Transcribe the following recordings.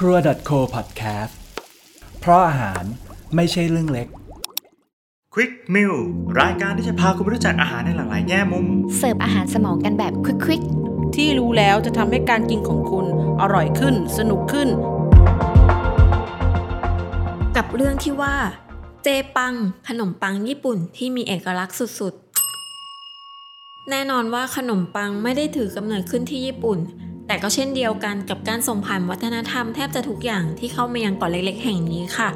ครัว .co podcast เพราะอาหารไม่ใช่เรื่องเล็ก Quick Meal รายการที่จะพาคุณไปรู้จักอาหารในหลากหลายแง่มุม เสิร์ฟอาหารสมองกันแบบควิกที่รู้แล้วจะทำให้การกินของคุณอร่อยขึ้น สนุกขึ้น กับเรื่องที่ว่า เจปัง ขนมปังญี่ปุ่นที่มีเอกลักษณ์สุดๆ แน่นอนว่าขนมปังไม่ได้ถือกำเนิดขึ้นที่ญี่ปุ่น แต่ก็เช่นเดียวกันกับการส่งผ่านวัฒนธรรมแทบจะทุกอย่างที่เข้ามายังเกาะเล็ก ๆ แห่งนี้ค่ะ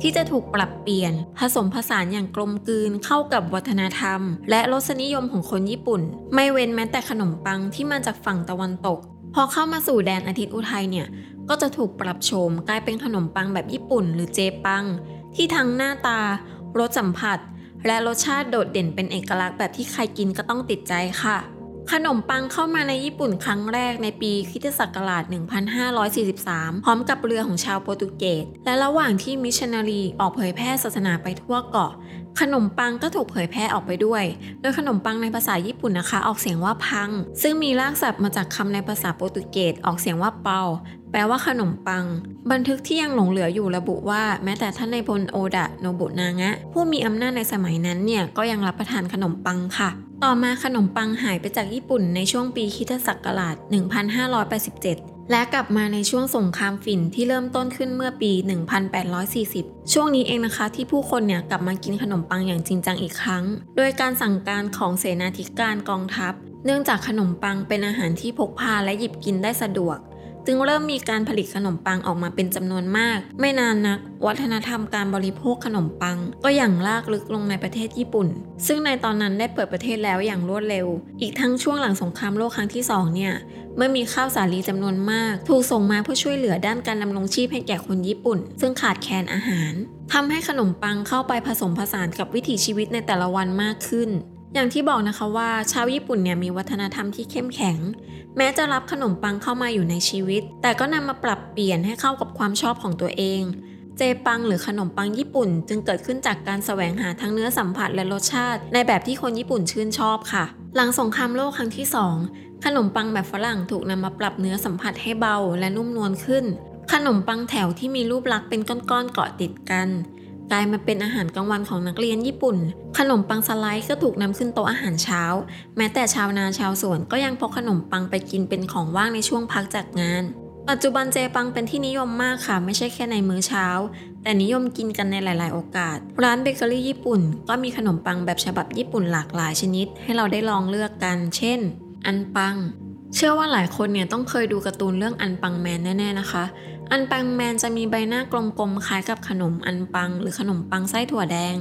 ที่จะถูกปรับเปลี่ยน ผสมผสานอย่างกลมกลืนเข้ากับวัฒนธรรม และรสนิยมของคนญี่ปุ่น ไม่เว้นแม้แต่ขนมปังที่มาจากฝั่งตะวันตก พอเข้ามาสู่แดนอาทิตย์อุทัยเนี่ยก็จะถูกปรับโฉมกลายเป็นขนมปังแบบญี่ปุ่น หรือเจปัง ที่ทั้งหน้าตารสสัมผัส และรสชาติโดดเด่นเป็นเอกลักษณ์แบบที่ใครกินก็ต้องติดใจค่ะ ขนมปังเข้ามาในญี่ปุ่นครั้งแรกในปีคิตศักราช 1543 พร้อมกับเรือของชาวโปรตุเกส และระหว่างที่มิชชันนารีออกเผยแพร่ศาสนาไปทั่วเกาะ ขนมปังก็ถูกเผยแพร่ออกไปด้วย โดยขนมปังในภาษาญี่ปุ่นนะคะ ออกเสียงว่าพัง ซึ่งมีรากศัพท์มาจากคำในภาษาโปรตุเกสออกเสียงว่าเปา แปลว่าขนมปัง บันทึกที่ยังหลงเหลืออยู่ระบุว่า แม้แต่ท่านในพลโอดะโนบุนางะ ผู้มีอำนาจในสมัยนั้นเนี่ย ก็ยังรับประทานขนมปังค่ะ ต่อมาขนมปังหายไปจากญี่ปุ่นในช่วงปีคริสตศักราช 1587และกลับมาในช่วงสงครามฝิ่นที่เริ่มต้นขึ้นเมื่อปี 1840 ช่วงนี้เองนะคะที่ผู้คนเนี่ยกลับมากินขนมปังอย่างจริงจังอีกครั้ง โดยการสั่งการของเสนาธิการกองทัพ เนื่องจากขนมปังเป็นอาหารที่พกพาและหยิบกินได้สะดวก จึงเริ่มมีการผลิตขนมปังออกมาเป็นจำนวนมาก ไม่นานนัก วัฒนธรรมการบริโภคขนมปัง ก็อย่างลากลึกลงในประเทศญี่ปุ่น ซึ่งในตอนนั้นได้เปิดประเทศแล้วอย่างรวดเร็ว อีกทั้งช่วงหลังสงครามโลกครั้งที่สองเนี่ยเมื่อมีข้าวสาลีจำนวนมาก ถูกส่งมาเพื่อช่วยเหลือด้านการดำรงชีพให้แก่คนญี่ปุ่น ซึ่งขาดแคลนอาหารทำให้ขนมปังเข้าไปผสมผสานกับวิถีชีวิตในแต่ละวันมากขึ้น อย่างที่บอกนะคะว่าชาวญี่ปุ่นเนี่ยมีวัฒนธรรมที่เข้มแข็ง แม้จะรับขนมปังเข้ามาอยู่ในชีวิต แต่ก็นำมาปรับเปลี่ยนให้เข้ากับความชอบของตัวเอง เจปังหรือขนมปังญี่ปุ่น จึงเกิดขึ้นจากการแสวงหาทั้งเนื้อสัมผัสและรสชาติ ในแบบที่คนญี่ปุ่นชื่นชอบค่ะ หลังสงครามโลกครั้งที่สองขนมปังแบบฝรั่งถูกนำมาปรับเนื้อสัมผัสให้เบาและนุ่มนวลขึ้น ขนมปังแถวที่มีรูปลักษณ์เป็นก้อนๆเกาะติดกัน กลายมาเป็นอาหารกลางวันของนักเรียนญี่ปุ่น ขนมปังสไลด์ก็ถูกนำขึ้นโต๊ะอาหารเช้า แม้แต่ชาวนาชาวสวนก็ยังพกขนมปังไปกินเป็นของว่างในช่วงพักจากงาน ปัจจุบันเจปังเป็นที่นิยมมากค่ะ ไม่ใช่แค่ในมื้อเช้า แต่นิยมกินกันในหลาย ๆ โอกาส ร้านเบเกอรี่ญี่ปุ่น ก็มีขนมปังแบบฉบับญี่ปุ่นหลากหลายชนิด ให้เราได้ลองเลือกกัน เช่น อันปัง เชื่อว่าหลายคนเนี่ยต้องเคยดูการ์ตูนเรื่องอันปังแมนแน่ๆนะคะ อันปังแมนจะมีใบหน้ากลมๆคล้ายกับขนมอันปัง หรือขนมปังไส้ถั่วแดง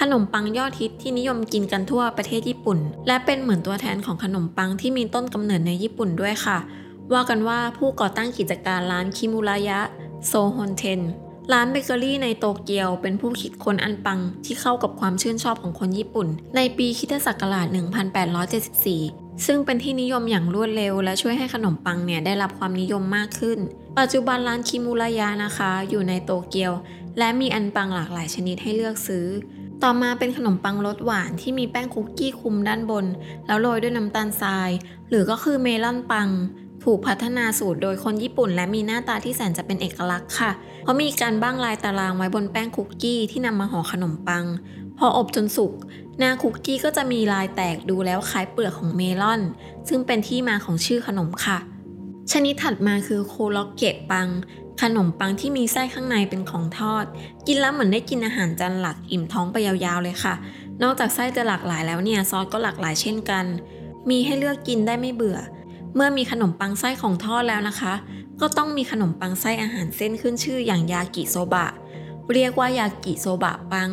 ขนมปังยอดฮิตที่นิยมกินกันทั่วประเทศญี่ปุ่น และเป็นเหมือนตัวแทนของขนมปังที่มีต้นกำเนิดในญี่ปุ่นด้วยค่ะ ว่ากันว่าผู้ก่อตั้งกิจการร้านคิมุระยะโซฮอนเทนร้านเบเกอรี่ในโตเกียวเป็นผู้คิดค้นอันปังที่เข้ากับความชื่นชอบของคนญี่ปุ่น ในปีคริสตศักราช 1874 ซึ่งเป็นที่นิยมอย่างรวดเร็ว และช่วยให้ขนมปังเนี่ยได้รับความนิยมมากขึ้น ปัจจุบันร้านคิมุระยะนะคะ อยู่ในโตเกียว และมีอันปังหลากหลายชนิดให้เลือกซื้อ ต่อมาเป็นขนมปังรสหวานที่มีแป้งคุกกี้คุมด้านบน แล้วโรยด้วยน้ำตาลทราย หรือก็คือเมลอนปัง ถูกพัฒนาสูตรโดยคนญี่ปุ่น และมีหน้าตาที่แสนจะเป็นเอกลักษณ์ค่ะ เพราะมีการบ้างลายตารางไว้บนแป้งคุกกี้ที่นำมาห่อขนมปัง พออบจนสุก หน้าคุกกี้ก็จะมีลายแตกดูแล้วคล้ายเปลือกของเมลอน ซึ่งเป็นที่มาของชื่อขนมค่ะ ชนิดถัดมาคือโคล็อกเกะปัง ขนมปังที่มีไส้ข้างในเป็นของทอด กินแล้วเหมือนได้กินอาหารจานหลักอิ่มท้องไปยาวๆเลยค่ะ นอกจากไส้จะหลากหลายแล้วเนี่ยซอสก็หลากหลายเช่นกัน มีให้เลือกกินได้ไม่เบื่อ เมื่อมีขนมปังไส้ของทอดแล้วนะคะ ก็ต้องมีขนมปังไส้อาหารเส้นขึ้นชื่ออย่างยากิโซบะ เรียกว่ายากิโซบะปัง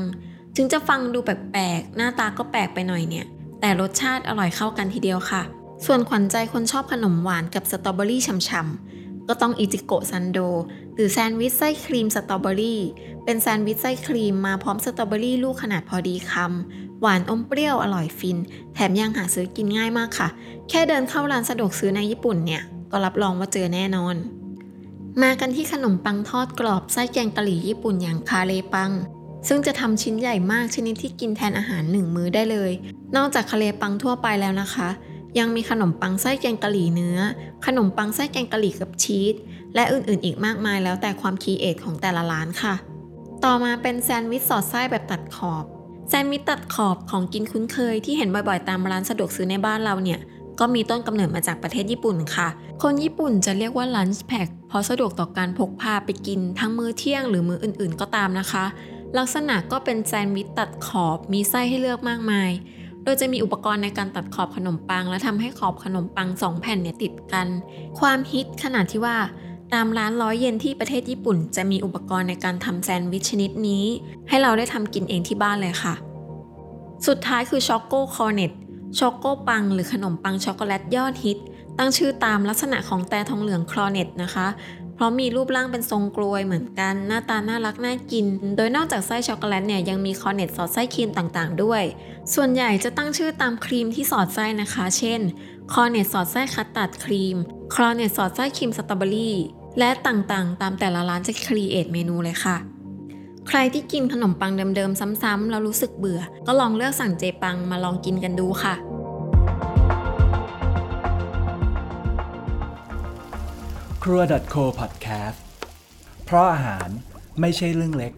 ถึงจะฟังดูแปลกๆ หน้าตาก็แปลกไปหน่อยเนี่ย แต่รสชาติอร่อยเข้ากันทีเดียวค่ะ ส่วนขวัญใจคนชอบขนมหวานกับสตรอเบอรี่ฉ่ำๆ ก็ต้องอิจิโกะซันโด หรือแซนด์วิชไส้ครีมสตรอเบอรี่ เป็นแซนด์วิชไส้ครีมมาพร้อมสตรอเบอรี่ลูกขนาดพอดีคำ หวานอมเปรี้ยวอร่อยฟิน แถมยังหาซื้อกินง่ายมากค่ะ แค่เดินเข้าร้านสะดวกซื้อในญี่ปุ่นเนี่ย ก็รับรองว่าเจอแน่นอน มากันที่ขนมปังทอดกรอบไส้แกงกะหรี่ญี่ปุ่นอย่างคาเลปัง ซึ่งจะทำชิ้นใหญ่มากชนิดที่กินแทนอาหารหนึ่งมื้อได้เลย นอกจากคาเลปังทั่วไปแล้วนะคะ ยังมีขนมปังไส้แกงกะหรี่เนื้อ ขนมปังไส้แกงกะหรี่กับชีสและอื่นๆ อีกมากมายแล้วแต่ความ create ของแต่ละร้านค่ะ ต่อมาเป็นแซนด์วิชสอดไส้แบบตัดขอบแซนด์วิชตัดขอบของกินคุ้นเคยที่เห็นบ่อยๆ ตามร้านสะดวกซื้อในบ้านเราเนี่ยก็มีต้นกำเนิดมาจากประเทศญี่ปุ่นค่ะ คนญี่ปุ่นจะเรียกว่า lunch pack เพราะสะดวกต่อการพกพาไปกินทั้งมื้อเที่ยงหรือมื้ออื่นๆ ก็ตามนะคะ ลักษณะก็เป็นแซนด์วิชตัดขอบมีไส้ให้เลือกมากมาย โดยจะมีอุปกรณ์ในการตัดขอบขนมปัง และทำให้ขอบขนมปัง 2 แผ่นเนี่ยติดกัน ความฮิตขนาดที่ว่าตามร้านร้อยเยนที่ประเทศญี่ปุ่น จะมีอุปกรณ์ในการทำแซนด์วิชชนิดนี้ ให้เราได้ทำกินเองที่บ้านเลยค่ะ สุดท้ายคือช็อกโกคอร์เน็ตช็อกโกปัง หรือขนมปังช็อกโกแลตยอดฮิต ตั้งชื่อตามลักษณะของแตรทองเหลือง cornet นะคะ เพราะมีรูปร่างเป็นทรงกรวยเหมือนกัน หน้าตาน่ารักน่ากิน โดยนอกจากไส้ช็อกโกแลตเนี่ยยังมี cornet สอดไส้ครีมต่างๆ ด้วย ส่วนใหญ่จะตั้งชื่อตามครีมที่สอดไส้นะคะ เช่น cornet สอดไส้คัสตาร์ดครีม cornet สอดไส้ครีมสตรอเบอรี่ และต่างๆ ตามแต่ละร้านจะ create เมนูเลยค่ะใครที่กินขนมปังเดิมๆ ซ้ำๆแล้วรู้สึกเบื่อ ก็ลองเลือกสั่งเจปังมาลองกินกันดูค่ะ ครัว .co podcast เพราะอาหารไม่ใช่เรื่องเล็ก